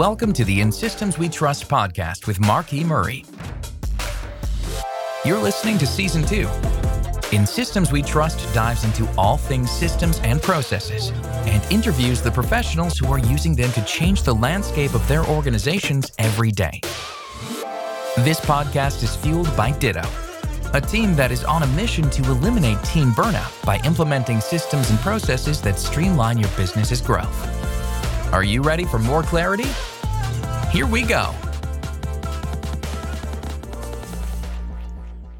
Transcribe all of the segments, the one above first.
Welcome to the In Systems We Trust podcast with Mark E. Murray. You're listening to Season 2. In Systems We Trust dives into all things systems and processes and interviews the professionals who are using them to change the landscape of their organizations every day. This podcast is fueled by Ditto, a team that is on a mission to eliminate team burnout by implementing systems and processes that streamline your business's growth. Are you ready for more clarity? Here we go.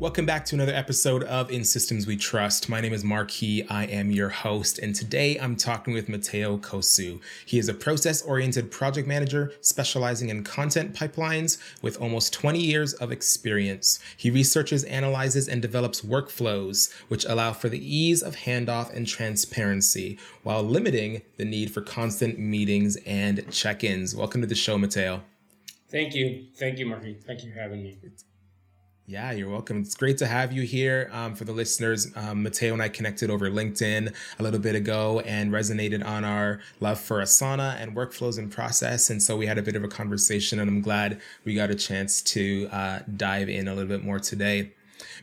Welcome back to another episode of In Systems We Trust. My name is Marquis. I am your host, and today I'm talking with Matteo Kosu. He is a process oriented project manager specializing in content pipelines with almost 20 years of experience. He researches, analyzes, and develops workflows which allow for the ease of handoff and transparency while limiting the need for constant meetings and check ins. Welcome to the show, Matteo. Thank you. Thank you, Marquis. Thank you for having me. Yeah, you're welcome. It's great to have you here. Um, for the listeners, um, Matteo and I connected over LinkedIn a little bit ago and resonated on our love for Asana and workflows and process. And so we had a bit of a conversation, and I'm glad we got a chance to uh, dive in a little bit more today.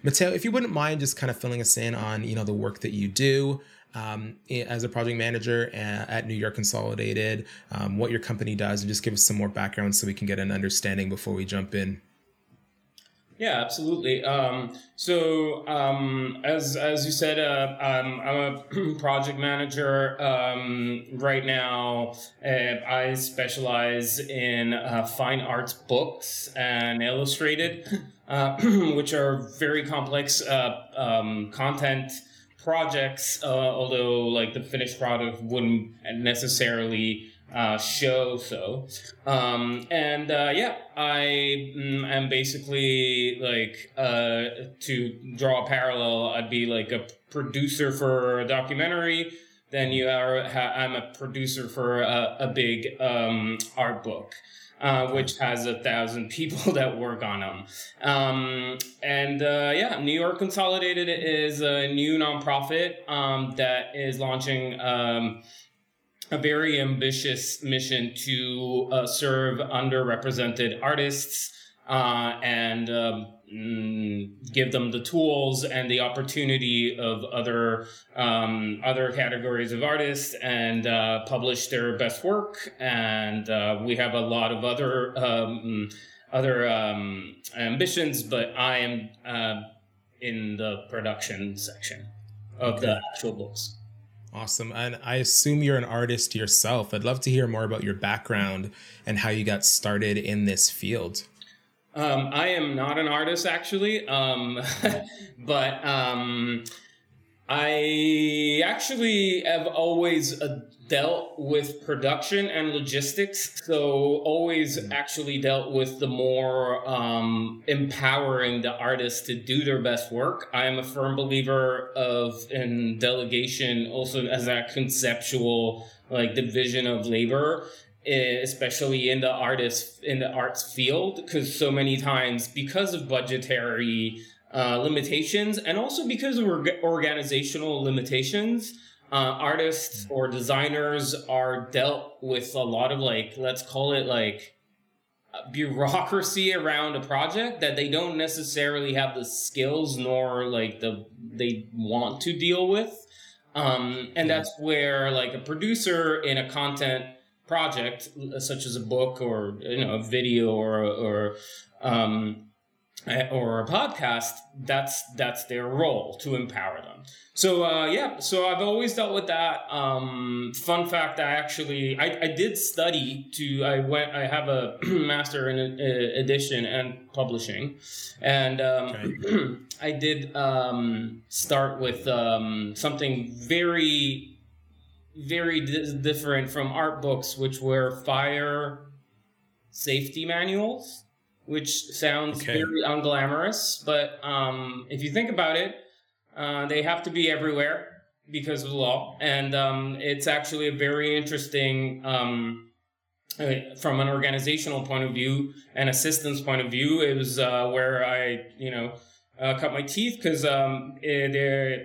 Matteo, if you wouldn't mind just kind of filling us in on you know the work that you do, um, as a project manager at New York Consolidated, um, what your company does, and just give us some more background so we can get an understanding before we jump in. Yeah, absolutely. Um, so, um, as as you said, uh, um, I'm a project manager um, right now. Uh, I specialize in uh, fine arts books and illustrated, uh, which are very complex uh, um, content projects. Uh, although, like the finished product wouldn't necessarily uh, show so um, and uh, yeah i mm, am basically like uh, to draw a parallel i'd be like a producer for a documentary then you are ha- i'm a producer for a, a big um, art book uh, which has a thousand people that work on them. Um, and uh, yeah, New York Consolidated is a new nonprofit um, that is launching um, a very ambitious mission to uh, serve underrepresented artists uh, and um, mm, give them the tools and the opportunity of other um, other categories of artists and uh, publish their best work. And uh, we have a lot of other um, other um, ambitions, but I am uh, in the production section of okay. the actual books. Awesome. And I assume you're an artist yourself. I'd love to hear more about your background and how you got started in this field. Um, I am not an artist, actually, um, but um, I actually have always uh, dealt with production and logistics, so always mm. actually dealt with the more um, empowering the artists to do their best work. I am a firm believer of in delegation, also as that conceptual like division of labor eh, especially in the artist in the arts field because so many times because of budgetary uh, limitations and also because of organizational limitations uh, artists or designers are dealt with a lot of like let's call it like bureaucracy around a project that they don't necessarily have the skills nor like the they want to deal with. Um, and that's where like a producer in a content project such as a book or you know a video or or um, or a podcast, that's that's their role to empower them. So uh, yeah, so I've always dealt with that. Um, fun fact: I actually I, I did study to I went I have a master in uh, edition and publishing, and um, okay. I did um, start with um, something very very di- different from art books, which were fire safety manuals which sounds okay. very unglamorous, but um, if you think about it, uh, they have to be everywhere because of the law, and um, it's actually a very interesting. Um, uh, from an organizational point of view and assistance point of view, it was uh, where I, you know, uh, cut my teeth because um, eh,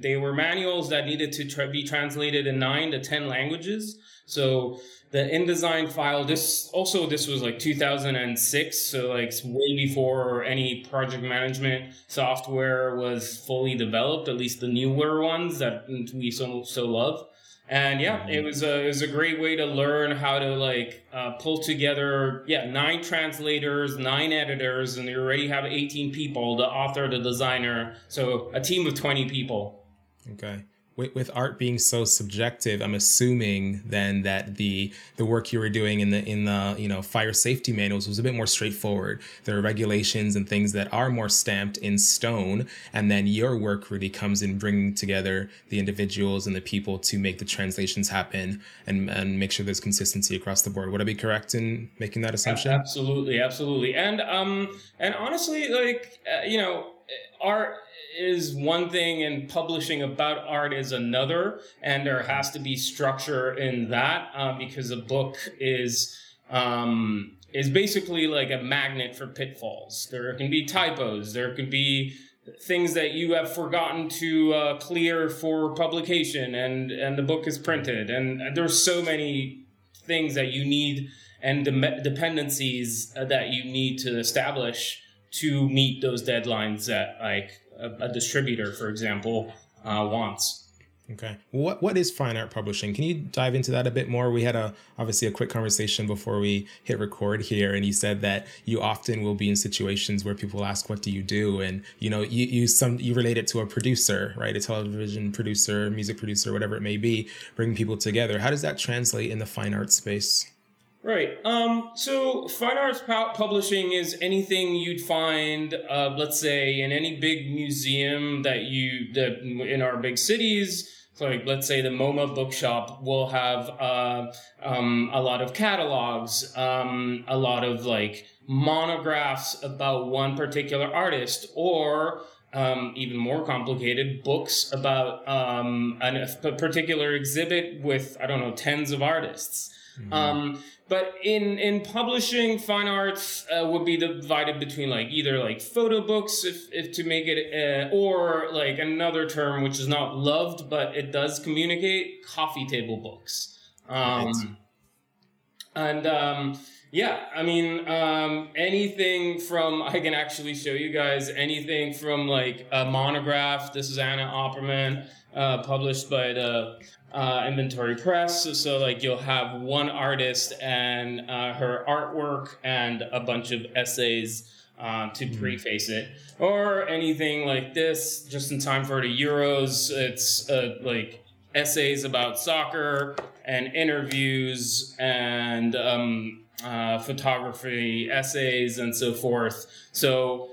they were manuals that needed to tra- be translated in nine to ten languages. So the InDesign file, this also this was like 2006, so like way before any project management software was fully developed. At least the newer ones that we so so love. And yeah, it was a it was a great way to learn how to like uh, pull together yeah nine translators, nine editors, and you already have 18 people: the author, the designer, so a team of 20 people. Okay with, with art being so subjective, I'm assuming then that the the work you were doing in the in the you know fire safety manuals was a bit more straightforward. There are regulations and things that are more stamped in stone, and then your work really comes in bringing together the individuals and the people to make the translations happen and and make sure there's consistency across the board. Would I be correct in making that assumption? Absolutely, absolutely, and um and honestly, like uh, you know, art is one thing and publishing about art is another and there has to be structure in that uh, because a book is um, is basically like a magnet for pitfalls. There can be typos there could be things that you have forgotten to uh, clear for publication and and the book is printed and there's so many things that you need and de- dependencies that you need to establish to meet those deadlines that like a, a distributor, for example, uh, wants. Okay. What what is fine art publishing? Can you dive into that a bit more? We had a obviously a quick conversation before we hit record here, and you said that you often will be in situations where people ask, "What do you do?" And you know, you you some you relate it to a producer, right? A television producer, music producer, whatever it may be, bringing people together. How does that translate in the fine art space? Right. Um, so fine arts publishing is anything you'd find, uh, let's say, in any big museum that you that in our big cities. Like let's say the MoMA bookshop will have uh, um, a lot of catalogs, um, a lot of like monographs about one particular artist, or um, even more complicated books about um, an, a particular exhibit with I don't know tens of artists. Mm-hmm. Um, but in in publishing, fine arts uh, would be divided between like either like photo books, if, if to make it, uh, or like another term which is not loved but it does communicate, coffee table books. Um, right. And um, yeah, I mean um, anything from I can actually show you guys anything from like a monograph. This is Anna Oppermann, uh, published by the uh, inventory press. So, so, like you'll have one artist and uh, her artwork and a bunch of essays uh, to mm-hmm. preface it, or anything like this. Just in time for the Euros, it's uh, like essays about soccer and interviews and um, uh, photography essays and so forth. So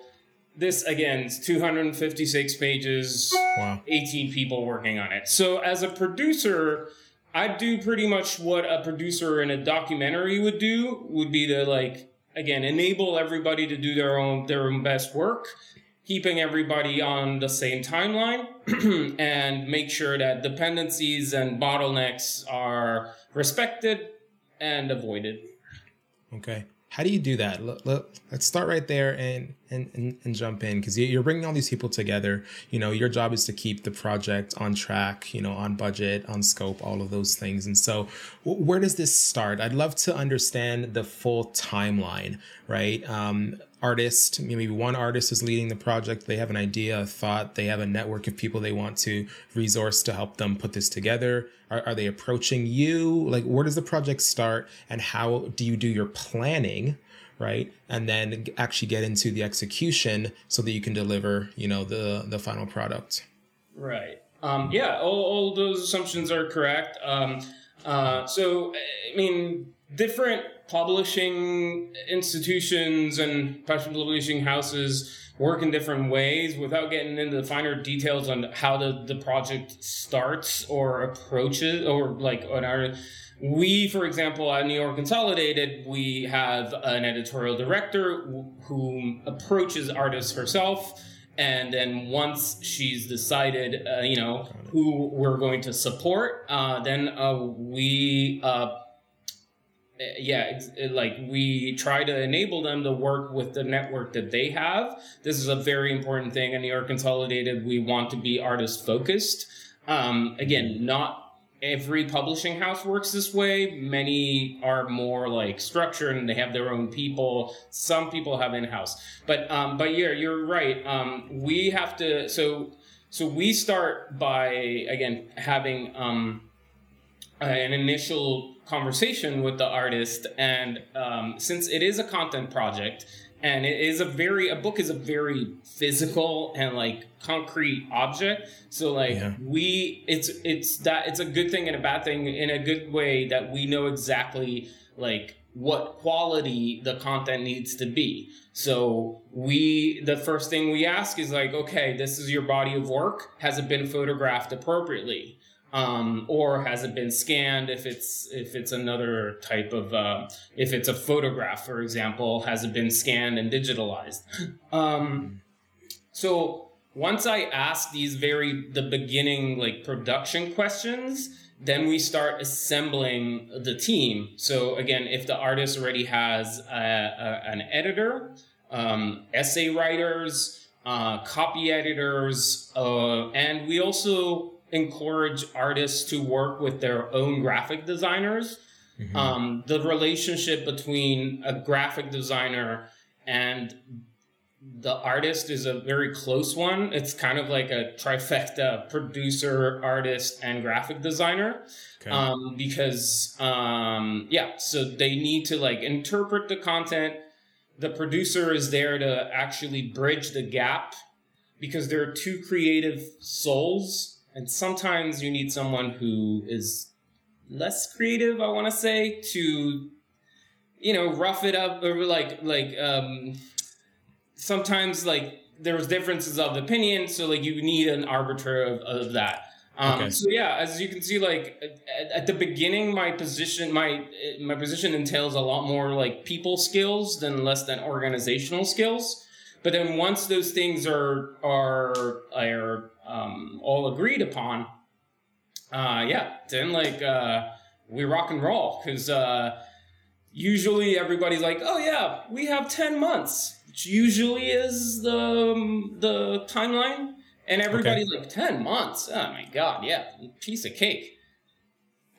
this again is 256 pages wow. 18 people working on it. So as a producer i do pretty much what a producer in a documentary would do would be to like again enable everybody to do their own their own best work keeping everybody on the same timeline and make sure that dependencies and bottlenecks are respected and avoided. Okay how do you do that? Let, let, us start right there and and, and, and jump in because you're bringing all these people together. You know, your job is to keep the project on track, you know, on budget, on scope, all of those things. And so, where does this start? I'd love to understand the full timeline, right? Um, artist, maybe one artist is leading the project. They have an idea, a thought, they have a network of people they want to resource to help them put this together. Are, are they approaching you? Like, where does the project start and how do you do your planning? Right. And then actually get into the execution so that you can deliver, you know, the, the final product. Right. Um, yeah, all, all those assumptions are correct. Um, uh, so, I mean, different publishing institutions and publishing houses work in different ways without getting into the finer details on how the, the project starts or approaches or like on our we for example at new york consolidated we have an editorial director who approaches artists herself and then once she's decided uh, you know who we're going to support uh, then uh, we uh, yeah, like we try to enable them to work with the network that they have. This is a very important thing. In New York Consolidated, we want to be artist focused. Um, again, not every publishing house works this way. Many are more like structured and they have their own people. Some people have in house, but um, but yeah, you're right. Um, we have to so so we start by again having um, an initial conversation with the artist, and um, since it is a content project and it is a very a book is a very physical and like concrete object so like yeah. we it's it's that it's a good thing and a bad thing in a good way that we know exactly like what quality the content needs to be. So we the first thing we ask is like okay this is your body of work. Has it been photographed appropriately um, or has it been scanned if it's if it's another type of uh, if it's a photograph for example has it been scanned and digitalized. Um, so once i ask these very the beginning like production questions then we start assembling the team. So again if the artist already has a, a, an editor um, essay writers uh, copy editors uh, and we also encourage artists to work with their own graphic designers. Mm-hmm. Um, the relationship between a graphic designer and the artist is a very close one. It's kind of like a trifecta producer, artist, and graphic designer. Okay. Um, because, um, yeah, so they need to like interpret the content. The producer is there to actually bridge the gap because there are two creative souls and sometimes you need someone who is less creative i want to say to you know rough it up or like like um sometimes like there's differences of opinion so like you need an arbiter of, of that um, okay. so yeah as you can see like at, at, the beginning my position my my position entails a lot more like people skills than less than organizational skills but then once those things are are are um, all agreed upon, uh, yeah, then like uh, we rock and roll because uh, usually everybody's like, oh yeah, we have ten months, which usually is the um, the timeline, and everybody's okay. like ten months. Oh my god, yeah, piece of cake.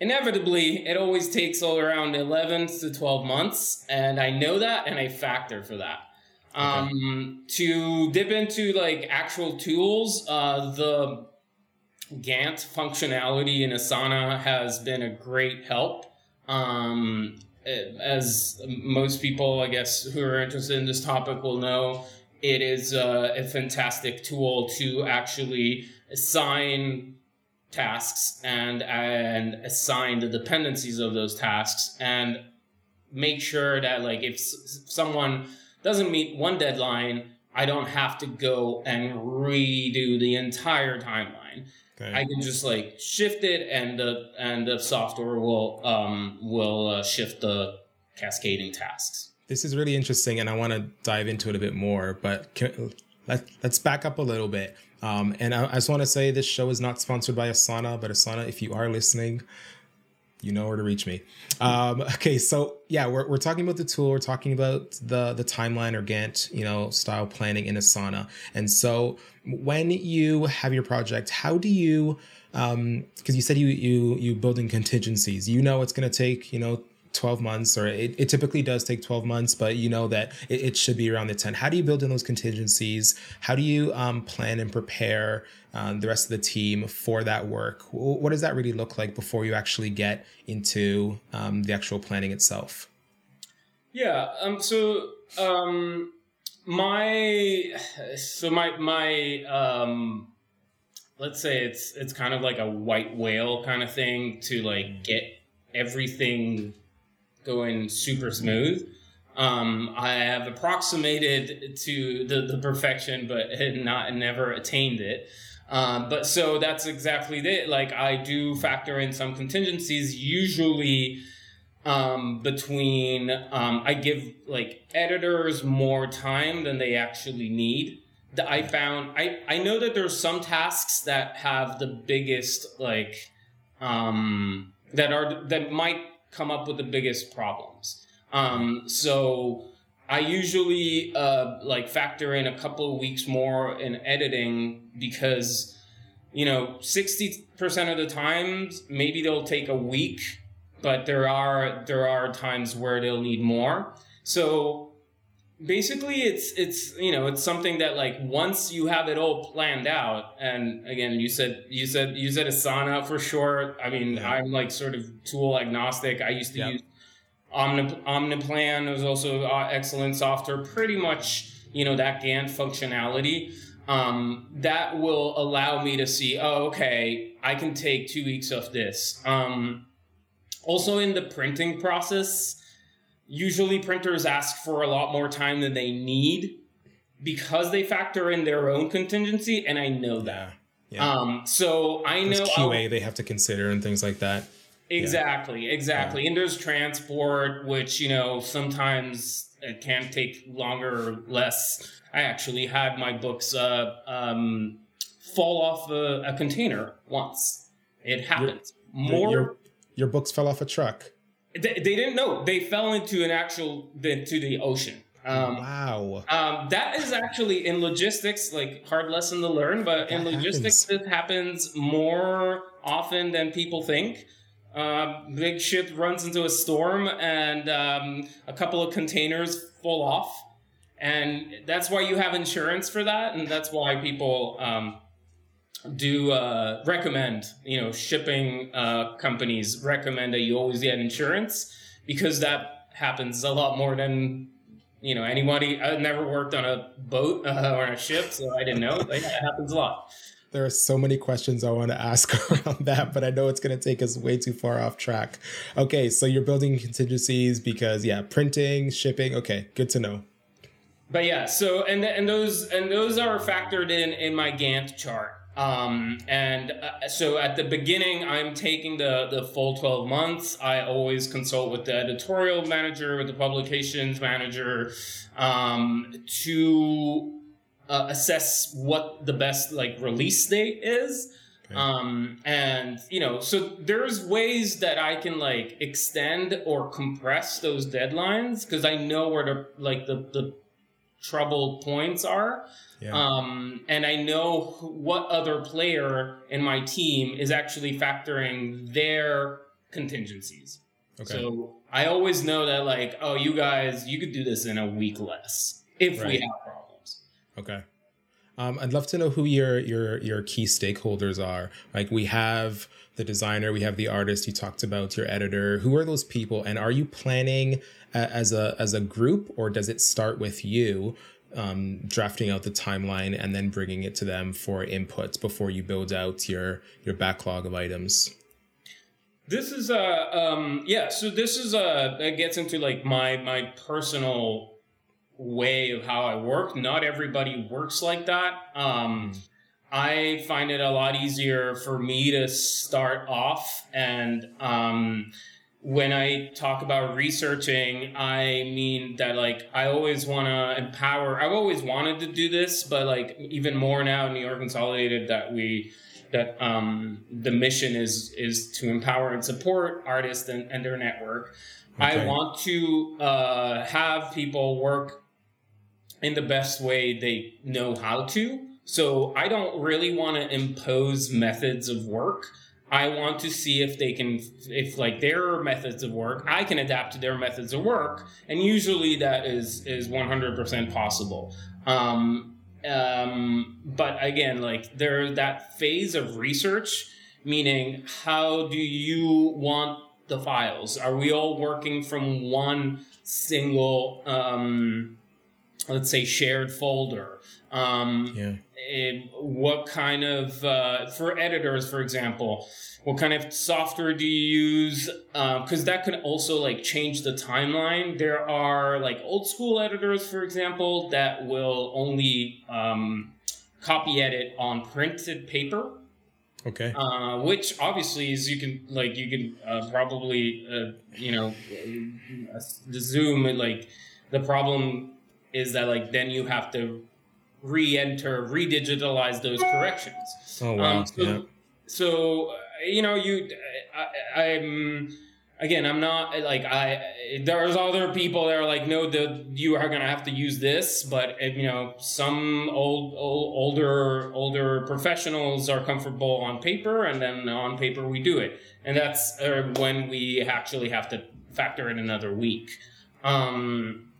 Inevitably, it always takes all around 11 to 12 months, and I know that and I factor for that. Um, to dip into like actual tools, uh, the Gantt functionality in Asana has been a great help. Um, as most people, I guess, who are interested in this topic will know, it is a, a fantastic tool to actually assign tasks and and assign the dependencies of those tasks and make sure that like if someone doesn't meet one deadline, I don't have to go and redo the entire timeline. Okay. I can just like shift it, and the and the software will um, will uh, shift the cascading tasks. This is really interesting, and I want to dive into it a bit more. But can, let let's back up a little bit. Um, and I, I just want to say this show is not sponsored by Asana, but Asana, if you are listening, you know where to reach me. Um, okay, so yeah, we're, we're talking about the tool. We're talking about the the timeline or Gantt, you know, style planning in Asana. And so when you have your project, how do you? Because um, you said you you you building contingencies. You know it's going to take you know 12 months or it, it typically does take 12 months but you know that it, it, should be around the 10 how do you build in those contingencies? How do you um, plan and prepare um, the rest of the team for that work? What does that really look like before you actually get into um, the actual planning itself? Yeah um, so um, my so my my um, let's say it's it's kind of like a white whale kind of thing to like get everything going super smooth. Um, I have approximated to the, the perfection, but not never attained it. Um, but so that's exactly it. Like I do factor in some contingencies, usually um, between um, I give like editors more time than they actually need. I found I I know that there's some tasks that have the biggest like um, that are that might come up with the biggest problems. Um, so I usually uh, like factor in a couple of weeks more in editing because you know 60% of the times maybe they'll take a week but there are there are times where they'll need more so basically it's it's you know it's something that like once you have it all planned out and again you said you said you said asana for sure i mean yeah. i'm like sort of tool agnostic i used to yep. use Omni, omniplan was also uh, excellent software pretty much you know that gantt functionality um, that will allow me to see oh okay i can take two weeks of this um, also in the printing process usually printers ask for a lot more time than they need because they factor in their own contingency and i know that. Yeah. Um, so i know qa I'll, they have to consider and things like that. Exactly yeah. exactly yeah. and there's transport which you know sometimes it can take longer or less. I actually had my books uh, um, fall off a, a, container once. It happens. more your, your books fell off a truck they, they didn't know. They fell into an actual into the ocean. Um, wow. Um, that is actually in logistics, like hard lesson to learn, but that in logistics, happens. it happens more often than people think. Uh, big ship runs into a storm and um, a couple of containers fall off. And that's why you have insurance for that. And that's why people um, do uh, recommend, you know, shipping uh, companies recommend that you always get insurance because that happens a lot more than you know anybody. I've never worked on a boat uh, or a ship, so I didn't know. But yeah, it happens a lot. There are so many questions I want to ask around that, but I know it's going to take us way too far off track. Okay, so you're building contingencies because yeah, printing, shipping. Okay, good to know but yeah so and and those and those are factored in in my gantt chart um, and uh, so at the beginning, I'm taking the, the full 12 months. I always consult with the editorial manager, with the publications manager, um, to uh, assess what the best like release date is. Okay. Um, and you know, so there's ways that I can like extend or compress those deadlines because I know where the like the, the troubled points are. Yeah. Um, and I know what other player in my team is actually factoring their contingencies. Okay. So I always know that, like, oh, you guys, you could do this in a week less if right. we have problems. Okay. Um, I'd love to know who your your your key stakeholders are. Like we have the designer, we have the artist. You talked about your editor. Who are those people, and are you planning as a as a group, or does it start with you um, drafting out the timeline and then bringing it to them for input before you build out your your backlog of items? This is a uh, um, yeah. So this is a that gets into like my my personal way of how I work. Not everybody works like that. Um. I find it a lot easier for me to start off and um, when I talk about researching, I mean that like I always want to empower. I've always wanted to do this, but like even more now in New York Consolidated that we that um, the mission is is to empower and support artists and, and their network. Okay. I want to uh, have people work in the best way they know how to. So I don't really want to impose methods of work. I want to see if they can, if like their methods of work, I can adapt to their methods of work, and usually that is is one hundred percent possible. Um, um, but again, like there that phase of research, meaning how do you want the files? Are we all working from one single, um, let's say, shared folder? Um, yeah. what kind of uh, for editors for example what kind of software do you use? Because um, that can also like change the timeline. There are like old school editors for example that will only um, copy edit on printed paper. Okay. Uh, which obviously is you can like you can uh, probably uh, you know zoom like the problem is that like then you have to re-enter, redigitalize those corrections. Oh wow! Um, so, yeah. so uh, you know, you, I, am again, I'm not like I. There's other people that are like, no, the you are gonna have to use this, but you know, some old, old older older professionals are comfortable on paper, and then on paper we do it, and that's uh, when we actually have to factor in another week. Um,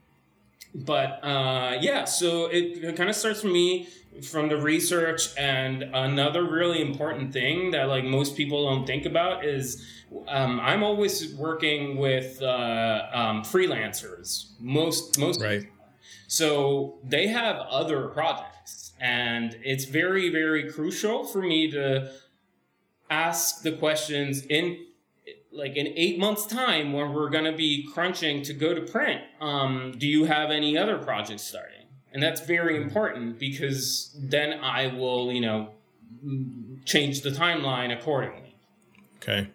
but uh, yeah, so it, it kind of starts for me from the research, and another really important thing that like most people don't think about is um, I'm always working with uh, um, freelancers. Most most right. So they have other projects, and it's very very crucial for me to ask the questions in like in eight months time when we're going to be crunching to go to print um, do you have any other projects starting? And that's very important because then i will you know change the timeline accordingly. Okay.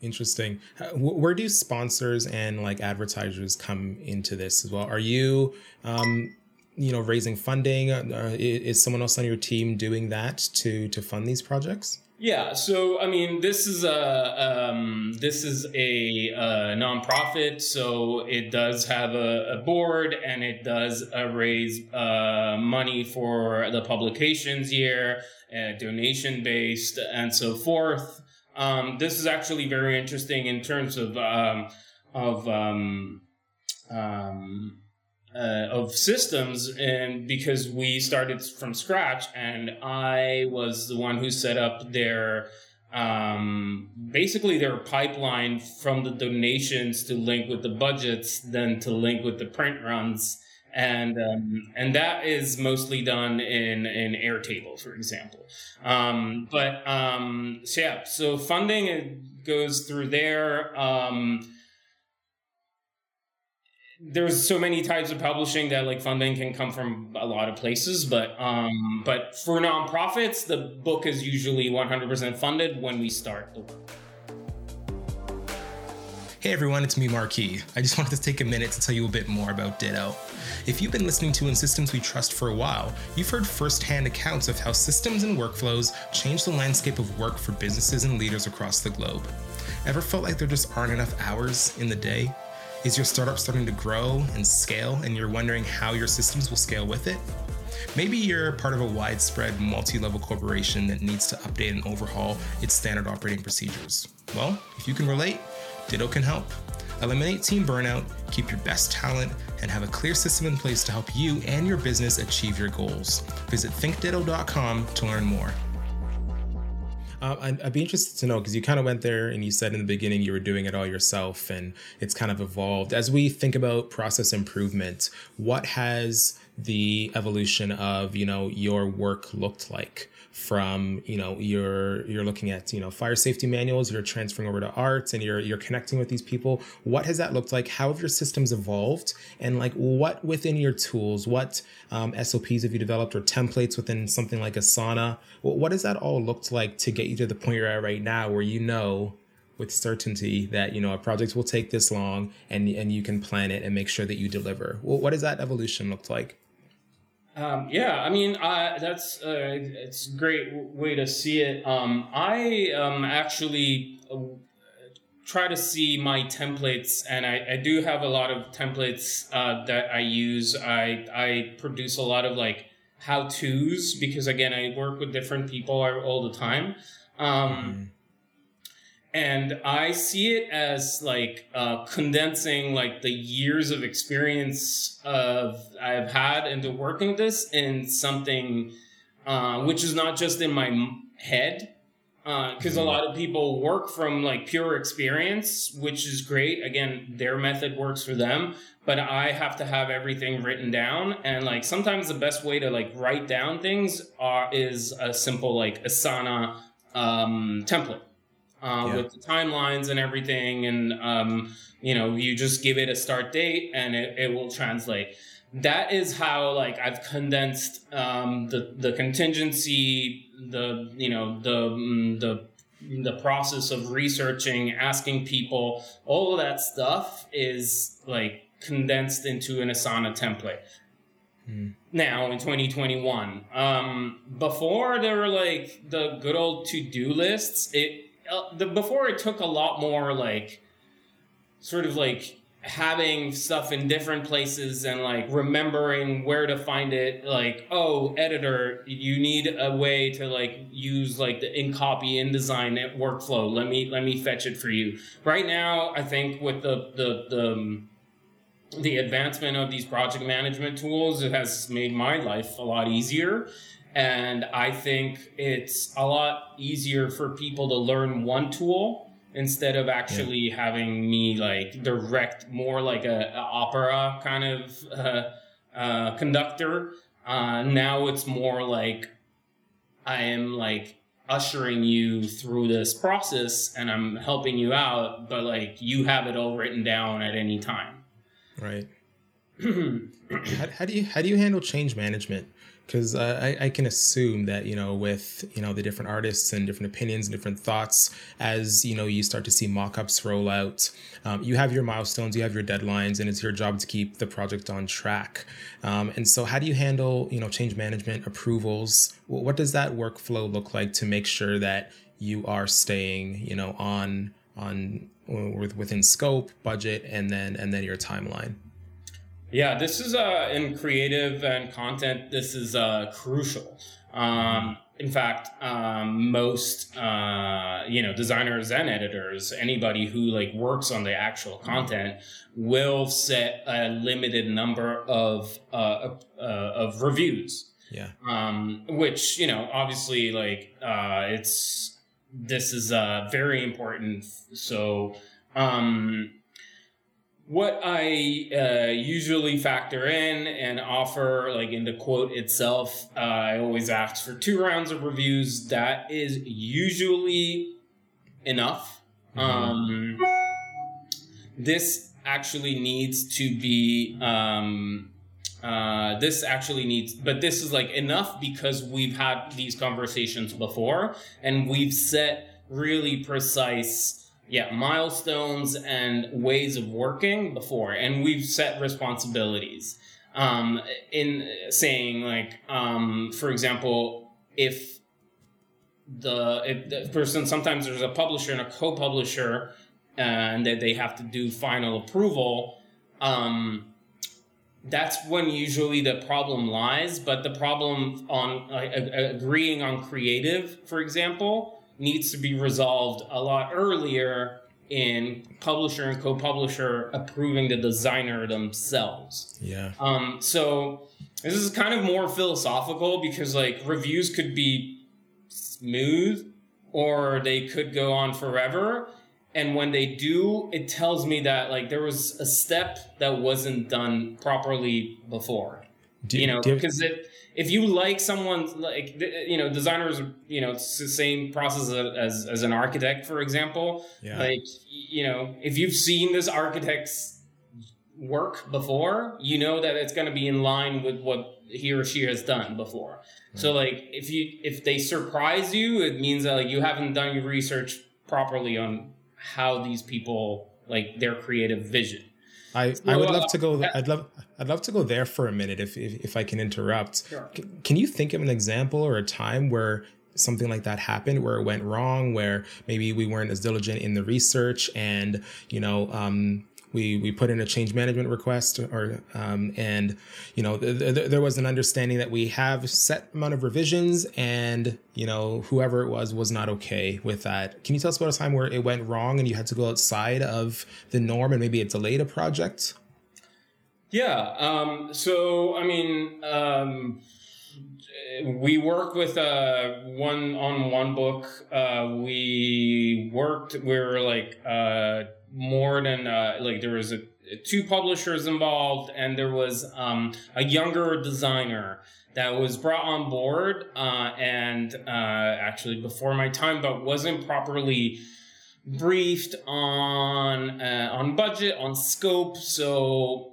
Interesting. Where do sponsors and like advertisers come into this as well? Are you um, you know raising funding? Uh, is someone else on your team doing that to to fund these projects yeah, so I mean, this is a um, this is a, a, nonprofit, so it does have a, a board and it does uh, raise uh, money for the publications year, uh, donation based, and so forth. Um, this is actually very interesting in terms of um, of um, um, uh, of systems and because we started from scratch and i was the one who set up their um, basically their pipeline from the donations to link with the budgets then to link with the print runs. And um, and that is mostly done in in airtable for example. Um, but um, so yeah so funding goes through there. Um, there's so many types of publishing that like funding can come from a lot of places but um but for nonprofits the book is usually 100% funded when we start the work Hey everyone, it's me, Marquis. I just wanted to take a minute to tell you a bit more about Ditto. If you've been listening to In Systems We Trust for a while, you've heard firsthand accounts of how systems and workflows change the landscape of work for businesses and leaders across the globe. Ever felt like there just aren't enough hours in the day? Is your startup starting to grow and scale and you're wondering how your systems will scale with it? Maybe you're part of a widespread multi level corporation that needs to update and overhaul its standard operating procedures. Well, if you can relate, Ditto can help. Eliminate team burnout, keep your best talent, and have a clear system in place to help you and your business achieve your goals. Visit thinkditto.com to learn more. Uh, I'd, I'd, be interested to know because you kind of went there and you said in the beginning you were doing it all yourself and it's kind of evolved. As we think about process improvement, what has the evolution of you know your work looked like from you know you're you're looking at you know fire safety manuals you're transferring over to arts and you're you're connecting with these people. What has that looked like? How have your systems evolved? And like what within your tools what um, sops have you developed or templates within something like asana? What has that all looked like to get you to the point you're at right now where you know with certainty that you know a project will take this long and and you can plan it and make sure that you deliver? Well, what does that evolution looked like um, yeah, I mean, that's uh, it's a great way to see it. Um, I um, actually uh, try to see my templates, and I, I do have a lot of templates uh, that I use. I I produce a lot of like how tos because again, I work with different people all the time. Um, mm-hmm and I see it as like uh, condensing like the years of experience of I've had into working this in something uh, which is not just in my head because uh, a lot of people work from like pure experience which is great. Again their method works for them but i have to have everything written down. And like sometimes the best way to like write down things are is a simple like asana um, template uh, yeah. with the timelines and everything. And, um, you know, you just give it a start date and it, it will translate. That is how, like, I've condensed um, the, the contingency, the, you know, the, mm, the, the process of researching, asking people, all of that stuff is like condensed into an Asana template. Mm. Now in 2021, um, before there were like the good old to do lists, it uh, the before it took a lot more like sort of like having stuff in different places and like remembering where to find it like oh editor you need a way to like use like the InCopy InDesign workflow. Let me let me fetch it for you. Right now i think with the the the um, the advancement of these project management tools it has made my life a lot easier and i think it's a lot easier for people to learn one tool instead of actually yeah. having me like direct more like a, a opera kind of uh, uh, conductor. Uh, now it's more like I am like ushering you through this process and I'm helping you out, but like you have it all written down at any time. Right. how, how do you how do you handle change management? because uh, I, I, can assume that you know with you know the different artists and different opinions and different thoughts as you know you start to see mock-ups roll out um, you have your milestones you have your deadlines and it's your job to keep the project on track. Um, and so how do you handle you know change management approvals? What does that workflow look like to make sure that you are staying you know on on within scope budget and then and then your timeline yeah, this is uh, in creative and content. This is uh, crucial. Um, in fact, um, most uh, you know designers and editors, anybody who like works on the actual content, will set a limited number of uh, uh, of reviews. Yeah. Um, which you know, obviously, like uh, it's this is uh, very important. So. Um, what I uh, usually factor in and offer, like in the quote itself, uh, I always ask for two rounds of reviews. That is usually enough. Mm-hmm. Um, this actually needs to be. Um, uh, this actually needs, but this is like enough because we've had these conversations before and we've set really precise yeah milestones and ways of working before and we've set responsibilities. Um, in saying like um, for example if the if the person sometimes there's a publisher and a co-publisher uh, and that they have to do final approval um, that's when usually the problem lies but the problem on uh, agreeing on creative for example needs to be resolved a lot earlier in publisher and co-publisher approving the designer themselves. Yeah. Um, so this is kind of more philosophical because like reviews could be smooth or they could go on forever. And when they do, it tells me that like there was a step that wasn't done properly before. Do, you know, because it if you like someone like you know designers you know it's the same process as as an architect for example yeah. like you know if you've seen this architect's work before you know that it's going to be in line with what he or she has done before right. so like if you if they surprise you it means that like you haven't done your research properly on how these people like their creative vision I, I would love to go. Uh, I'd love I'd love to go there for a minute if if, if I can interrupt. Sure. C- can you think of an example or a time where something like that happened where it went wrong where maybe we weren't as diligent in the research and you know um, we we put in a change management request or um, and you know th- th- there was an understanding that we have set amount of revisions and you know whoever it was was not okay with that can you tell us about a time where it went wrong and you had to go outside of the norm and maybe it delayed a project yeah um, so i mean um, we worked with uh, one on one book uh, we worked we were like uh, more than uh, like there was a, two publishers involved and there was um, a younger designer that was brought on board uh, and uh, actually before my time but wasn't properly briefed on on budget on scope so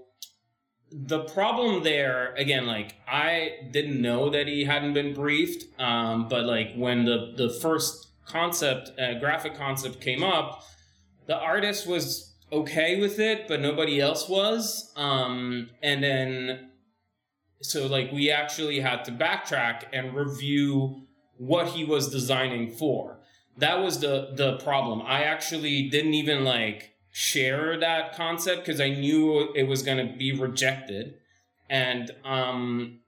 the problem there again like i didn't know that he hadn't been briefed um, but like when the the first concept uh, graphic concept came up the artist was okay with it, but nobody else was. Um, and then, so like we actually had to backtrack and review what he was designing for. That was the the problem. I actually didn't even like share that concept because I knew it was going to be rejected. And um,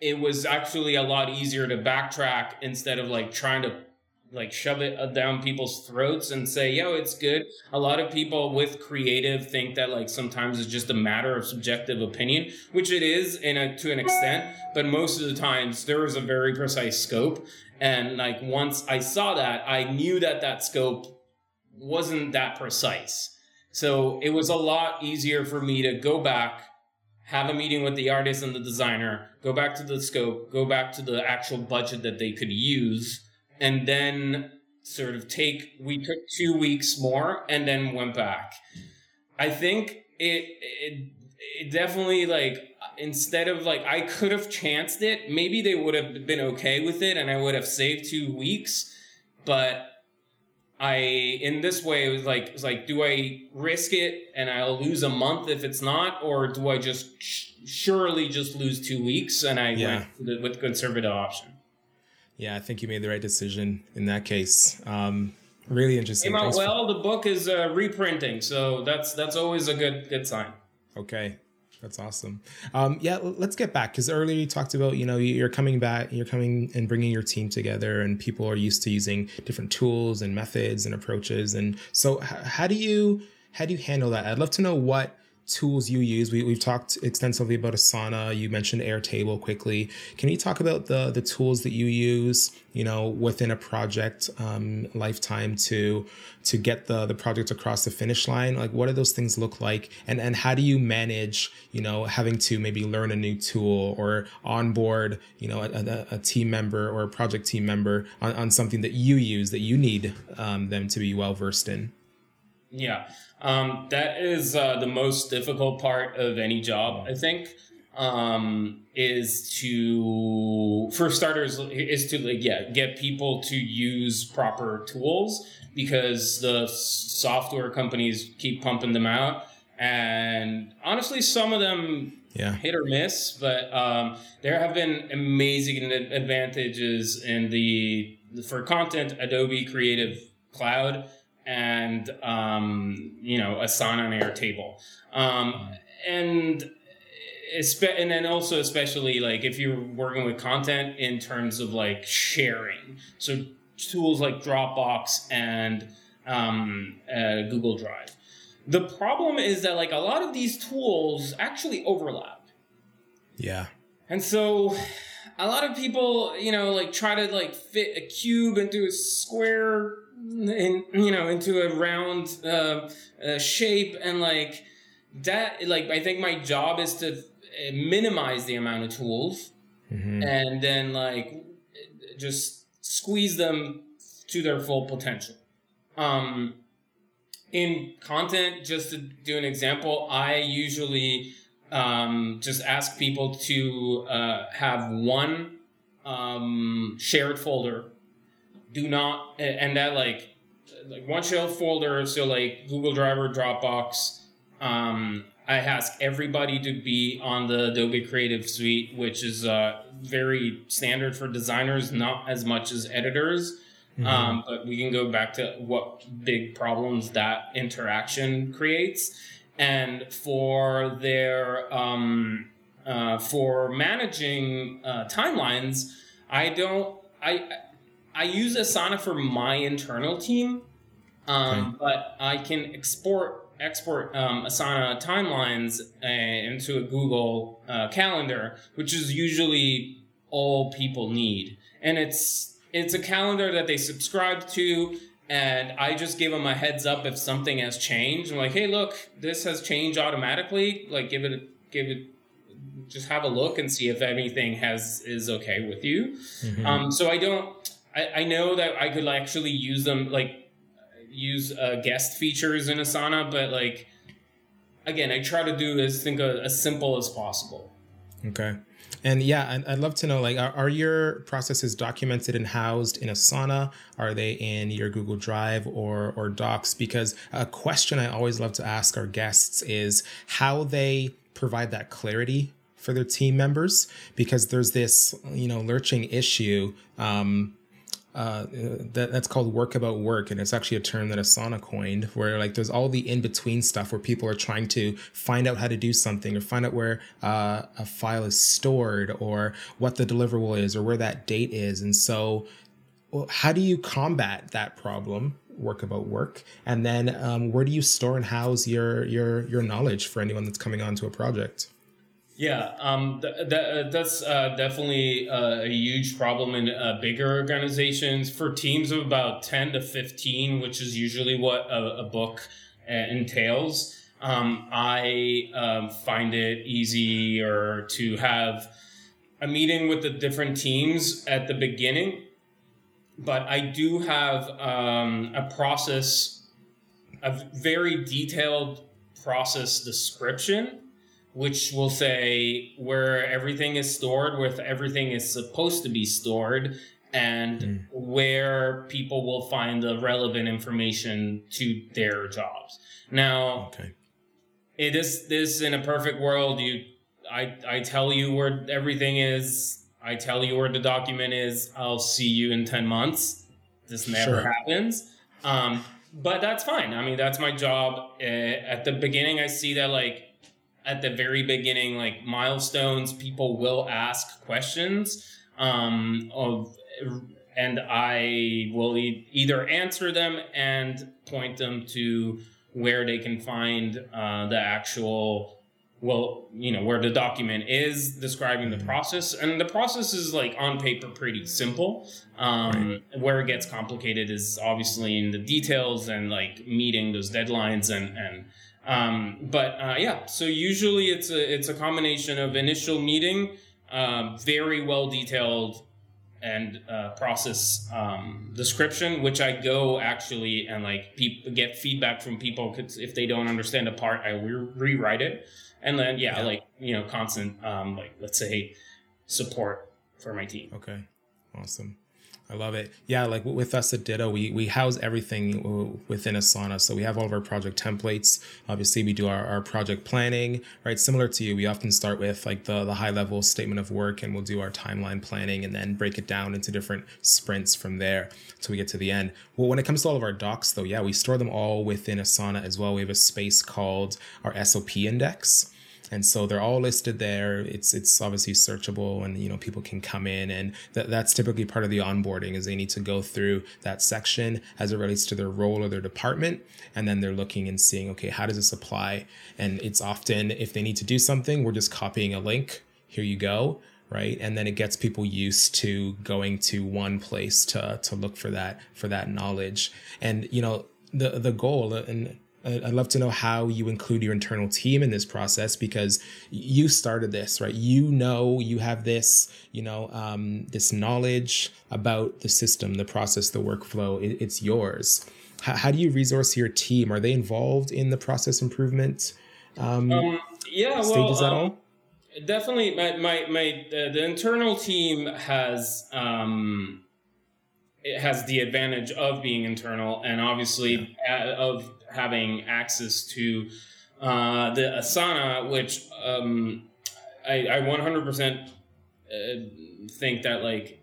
it was actually a lot easier to backtrack instead of like trying to like shove it down people's throats and say, yo, it's good. A lot of people with creative think that like sometimes it's just a matter of subjective opinion, which it is in a, to an extent, but most of the times there is a very precise scope. And like once I saw that, I knew that that scope wasn't that precise. So it was a lot easier for me to go back, have a meeting with the artist and the designer, go back to the scope, go back to the actual budget that they could use and then sort of take we took two weeks more and then went back. I think it it, it definitely like instead of like i could have chanced it maybe they would have been okay with it and i would have saved two weeks but i in this way it was like it was like do i risk it and i'll lose a month if it's not or do i just sh- surely just lose two weeks and i yeah. went with the, conservative option yeah, I think you made the right decision in that case. Um, really interesting. Came out well. For- the book is uh, reprinting, so that's that's always a good good sign. Okay, that's awesome. Um, yeah, let's get back because earlier you talked about you know you're coming back, you're coming and bringing your team together, and people are used to using different tools and methods and approaches. And so, how do you how do you handle that? I'd love to know what tools you use. We, we've talked extensively about Asana. You mentioned Airtable quickly. Can you talk about the the tools that you use, you know, within a project um, lifetime to to get the the project across the finish line? Like, what do those things look like, and and how do you manage, you know, having to maybe learn a new tool or onboard, you know, a, a, team member or a project team member on, on something that you use that you need um, them to be well versed in? Yeah. Um, that is uh, the most difficult part of any job, I think. Um, is to for starters is to like yeah get people to use proper tools because the software companies keep pumping them out and honestly some of them yeah. hit or miss but um, there have been amazing advantages in the for content adobe creative cloud and um, you know a Asana and Airtable, um, and and then also especially like if you're working with content in terms of like sharing, so tools like Dropbox and um, uh, Google Drive. The problem is that like a lot of these tools actually overlap. Yeah. And so a lot of people, you know, like try to like fit a cube into a square in you know into a round uh, uh, shape and like that like i think my job is to uh, minimize the amount of tools mm-hmm. and then like just squeeze them to their full potential um in content just to do an example i usually um, just ask people to uh, have one um, shared folder. Do not and that like like one shared folder so like google drive or dropbox. Um, i ask everybody to be on the adobe creative suite which is uh, very standard for designers not as much as editors. Mm-hmm. um, but we can go back to what big problems that interaction creates and for their um, uh, for managing uh, timelines i don't i I use Asana for my internal team, um, okay. but I can export export um, Asana timelines uh, into a Google uh, Calendar, which is usually all people need, and it's it's a calendar that they subscribe to. And I just give them a heads up if something has changed. I'm like, hey, look, this has changed automatically. Like, give it, give it, just have a look and see if anything has is okay with you. Mm-hmm. Um, so I don't I, I know that I could actually use them like use uh, guest features in Asana, but like again, I try to do as think as simple as possible. Okay. And yeah, I'd, I'd love to know like, are, are, your processes documented and housed in Asana? Are they in your Google Drive or, or Docs? Because a question I always love to ask our guests is how they provide that clarity for their team members, because there's this, you know, lurching issue. Um, uh, that, that's called work about work. And it's actually a term that asana coined where like there's all the in-between stuff where people are trying to find out how to do something or find out where uh, a file is stored or what the deliverable is or where that date is. And so well, how do you combat that problem work about work? And then um, where do you store and house your your your knowledge for anyone that's coming onto a project yeah, um, th- uh, that's uh, definitely uh, a huge problem in uh, bigger organizations. For teams of about 10 to 15, which is usually what a, a book entails, um, I um, find it easier to have a meeting with the different teams at the beginning. But I do have um, a process, a very detailed process description which will say where everything is stored, where everything is supposed to be stored, and mm. where people will find the relevant information to their jobs. Now, okay. it is this in a perfect world. You, I, I tell you where everything is. I tell you where the document is. I'll see you in ten months. This never sure. happens. Um, but that's fine. I mean, that's my job. Uh, at the beginning, I see that like at the very beginning, like milestones, people will ask questions um, of, and I will e- either answer them and point them to where they can find uh, the actual well, you know, where the document is describing the mm-hmm. process. And the process is like on paper pretty simple. Um, right. Where it gets complicated is obviously in the details and like meeting those deadlines and, and um, but uh, yeah, so usually it's a it's a combination of initial meeting, uh, very well detailed, and uh, process um, description, which I go actually and like pe- get feedback from people Because if they don't understand a part, I re- rewrite it, and then yeah, yeah, like you know, constant um, like let's say support for my team. Okay, awesome. I love it. Yeah, like with us at Ditto, we, we house everything within Asana. So we have all of our project templates. Obviously, we do our, our project planning, right? Similar to you, we often start with like the, the high level statement of work and we'll do our timeline planning and then break it down into different sprints from there until we get to the end. Well, when it comes to all of our docs, though, yeah, we store them all within Asana as well. We have a space called our SOP index and so they're all listed there. It's it's obviously searchable, and you know people can come in, and th- that's typically part of the onboarding is they need to go through that section as it relates to their role or their department, and then they're looking and seeing okay how does this apply, and it's often if they need to do something, we're just copying a link. Here you go. Right? And then it gets people used to going to one place to to look for that for that knowledge. And you know the the goal and I'd love to know how you include your internal team in this process because you started this, right? You know, you have this, you know, um, this knowledge about the system, the process, the workflow. It, it's yours. How, how, do you resource your team? Are they involved in the process improvement um, um, yeah, stages well, at all? Um, definitely, my my, my uh, the internal team has um, it has the advantage of being internal and obviously yeah. of having access to uh, the Asana, which um, I, I 100% uh, think that like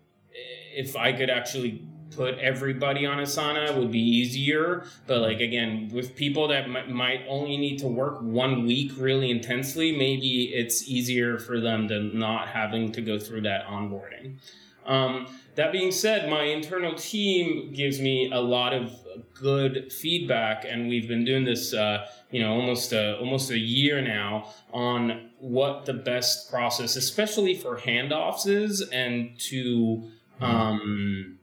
if I could actually put everybody on Asana it would be easier. But like again, with people that m- might only need to work one week really intensely, maybe it's easier for them to not having to go through that onboarding. Um, that being said, my internal team gives me a lot of good feedback, and we've been doing this, uh, you know, almost a, almost a year now on what the best process, especially for handoffs, is, and to, um,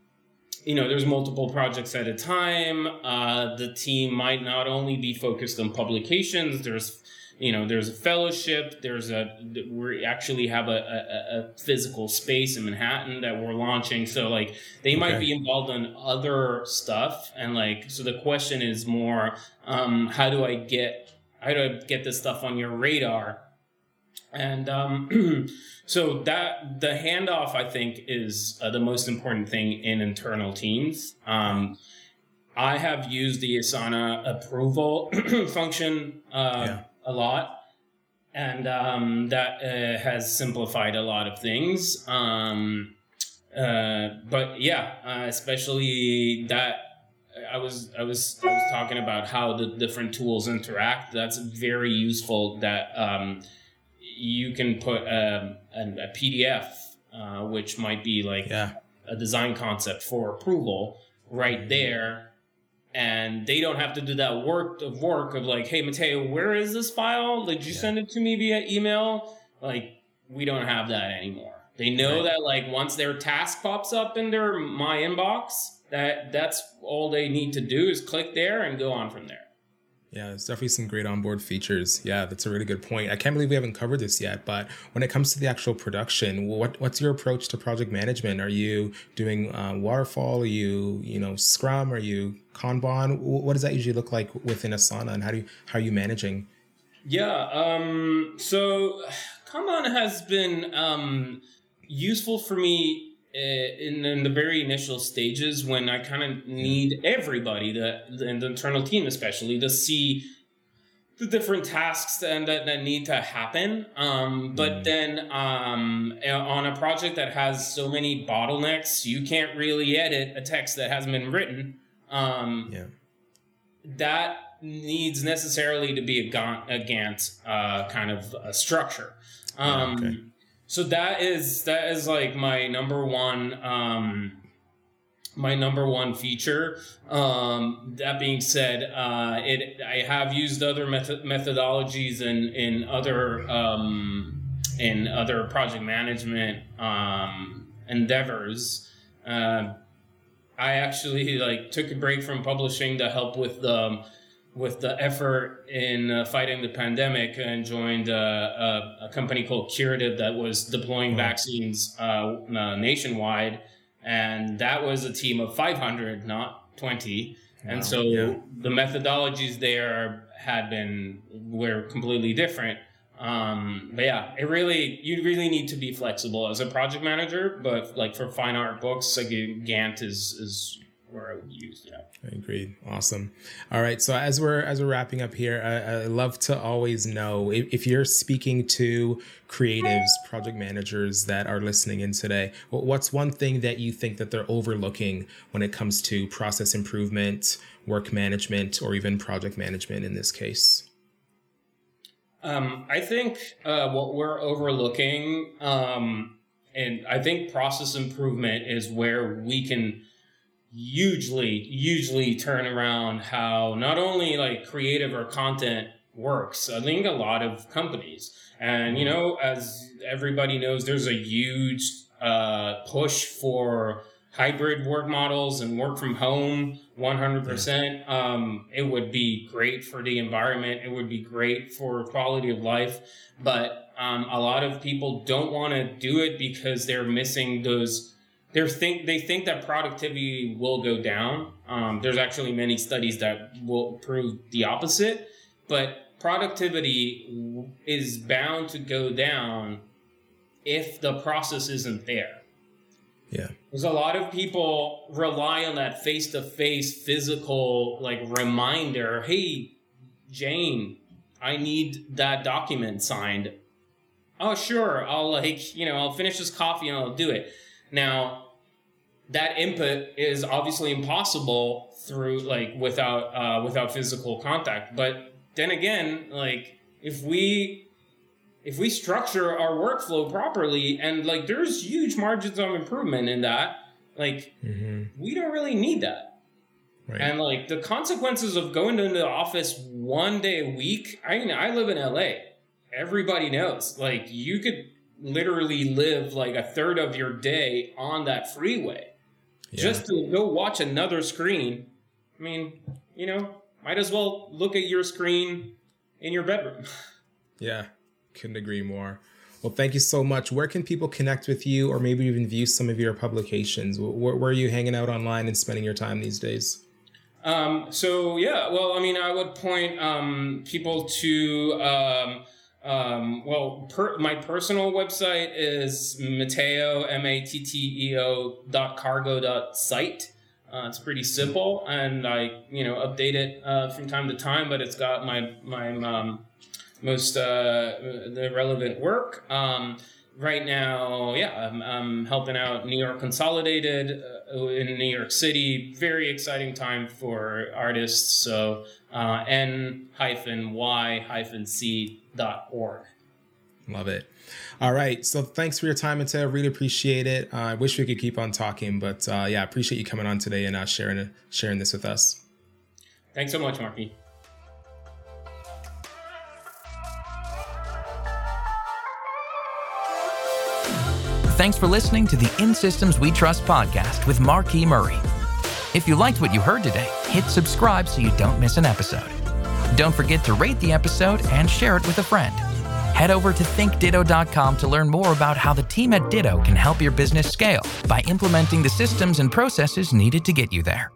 you know, there's multiple projects at a time. Uh, the team might not only be focused on publications. There's you know there's a fellowship there's a we actually have a, a, a, physical space in manhattan that we're launching. So like they okay. might be involved in other stuff and like so the question is more um, how do i get how do i get this stuff on your radar? And um, so that the handoff i think is uh, the most important thing in internal teams. Um, I have used the Asana approval function uh, yeah a lot, and um, that uh, has simplified a lot of things. Um, uh, but yeah, uh, especially that I was I was I was talking about how the different tools interact. That's very useful. That um, you can put um, a, a PDF, uh, which might be like yeah. a design concept for approval, right there, and they don't have to do that work of work of like, hey Matteo, where is this file? Did you yeah. send it to me via email? Like we don't have that anymore. They know right. that like once their task pops up in their my inbox that that's all they need to do is click there and go on from there. Yeah, there's definitely some great onboard features. Yeah, that's a really good point. I can't believe we haven't covered this yet, but when it comes to the actual production, what what's your approach to project management? Are you doing uh, waterfall? Are you you know Scrum? Are you Kanban? What does that usually look like within Asana, and how do you how are you managing? Yeah, um, so Kanban has been um, useful for me in, in, the very initial stages when I kind of need everybody, the, the, the internal team especially, to see the different tasks and that, that need to happen. Um, but mm. then um, on a project that has so many bottlenecks, you can't really edit a text that hasn't been written. Um, yeah. That needs necessarily to be a, Gantt, a Gantt uh, kind of a structure. Um, okay. So that is that is like my number one um my number one feature. Um, that being said, uh, it I have used other method- methodologies in in other um, in other project management um, endeavors. Uh, I actually like took a break from publishing to help with the with the effort in uh, fighting the pandemic and joined uh, a, a, company called Curative that was deploying vaccines uh, uh, nationwide. And that was a team of 500, not 20. Wow. And so yeah. the methodologies there had been, were completely different. Um, but yeah, it really, you really need to be flexible as a project manager, but like for fine art books, like Gantt is, is where I would use. Yeah. I agree. Awesome. All right. So as we're as we're wrapping up here, I, I love to always know if, if, you're speaking to creatives, project managers that are listening in today, what's one thing that you think that they're overlooking when it comes to process improvement, work management, or even project management in this case? Um, I think uh, what we're overlooking, um, and I think process improvement is where we can hugely, hugely turn around how not only like creative or content works. I think a lot of companies, and you know, as everybody knows, there's a huge uh, push for hybrid work models and work from home 100% um, it would be great for the environment. It would be great for quality of life. But um, a lot of people don't want to do it because they're missing those they think they think that productivity will go down. Um, there's actually many studies that will prove the opposite, but productivity is bound to go down if the process isn't there. Yeah. There's a lot of people rely on that face to face physical like reminder, hey, Jane, I need that document signed. Oh, sure. I'll like, you know, I'll finish this coffee and I'll do it. Now, that input is obviously impossible through like without uh, without physical contact. But then again, like if we if we structure our workflow properly and like there's huge margins of improvement in that, like mm-hmm. we don't really need that. Right. And like the consequences of going into the office one day a week, I mean, I live in LA. Everybody knows. Like you could literally live like a third of your day on that freeway yeah. just to go watch another screen. I mean, you know, might as well look at your screen in your bedroom. Yeah, couldn't agree more. Well, thank you so much. Where can people connect with you or maybe even view some of your publications? Where, where are you hanging out online and spending your time these days? Um, so, yeah, well, I mean, I would point um, people to. Um, um, well, per, my personal website is Matteo, M A T T E O dot cargo dot site. Uh, it's pretty simple, and I, you know, update it uh, from time to time. But it's got my my um, most uh, the relevant work. Um, right now, yeah, I'm, I'm, helping out New York Consolidated uh, in New York City. Very exciting time for artists. So uh, n hyphen y hyphen c dot org. Love it. All right. So thanks for your time, Matteo. Really appreciate it. Uh, I wish we could keep on talking, but uh, yeah, appreciate you coming on today and uh, sharing sharing this with us. Thanks so much, Marky. Thanks for listening to the In Systems We Trust podcast with Marquis Murray. If you liked what you heard today, hit subscribe so you don't miss an episode. Don't forget to rate the episode and share it with a friend. Head over to thinkditto.com to learn more about how the team at Ditto can help your business scale by implementing the systems and processes needed to get you there.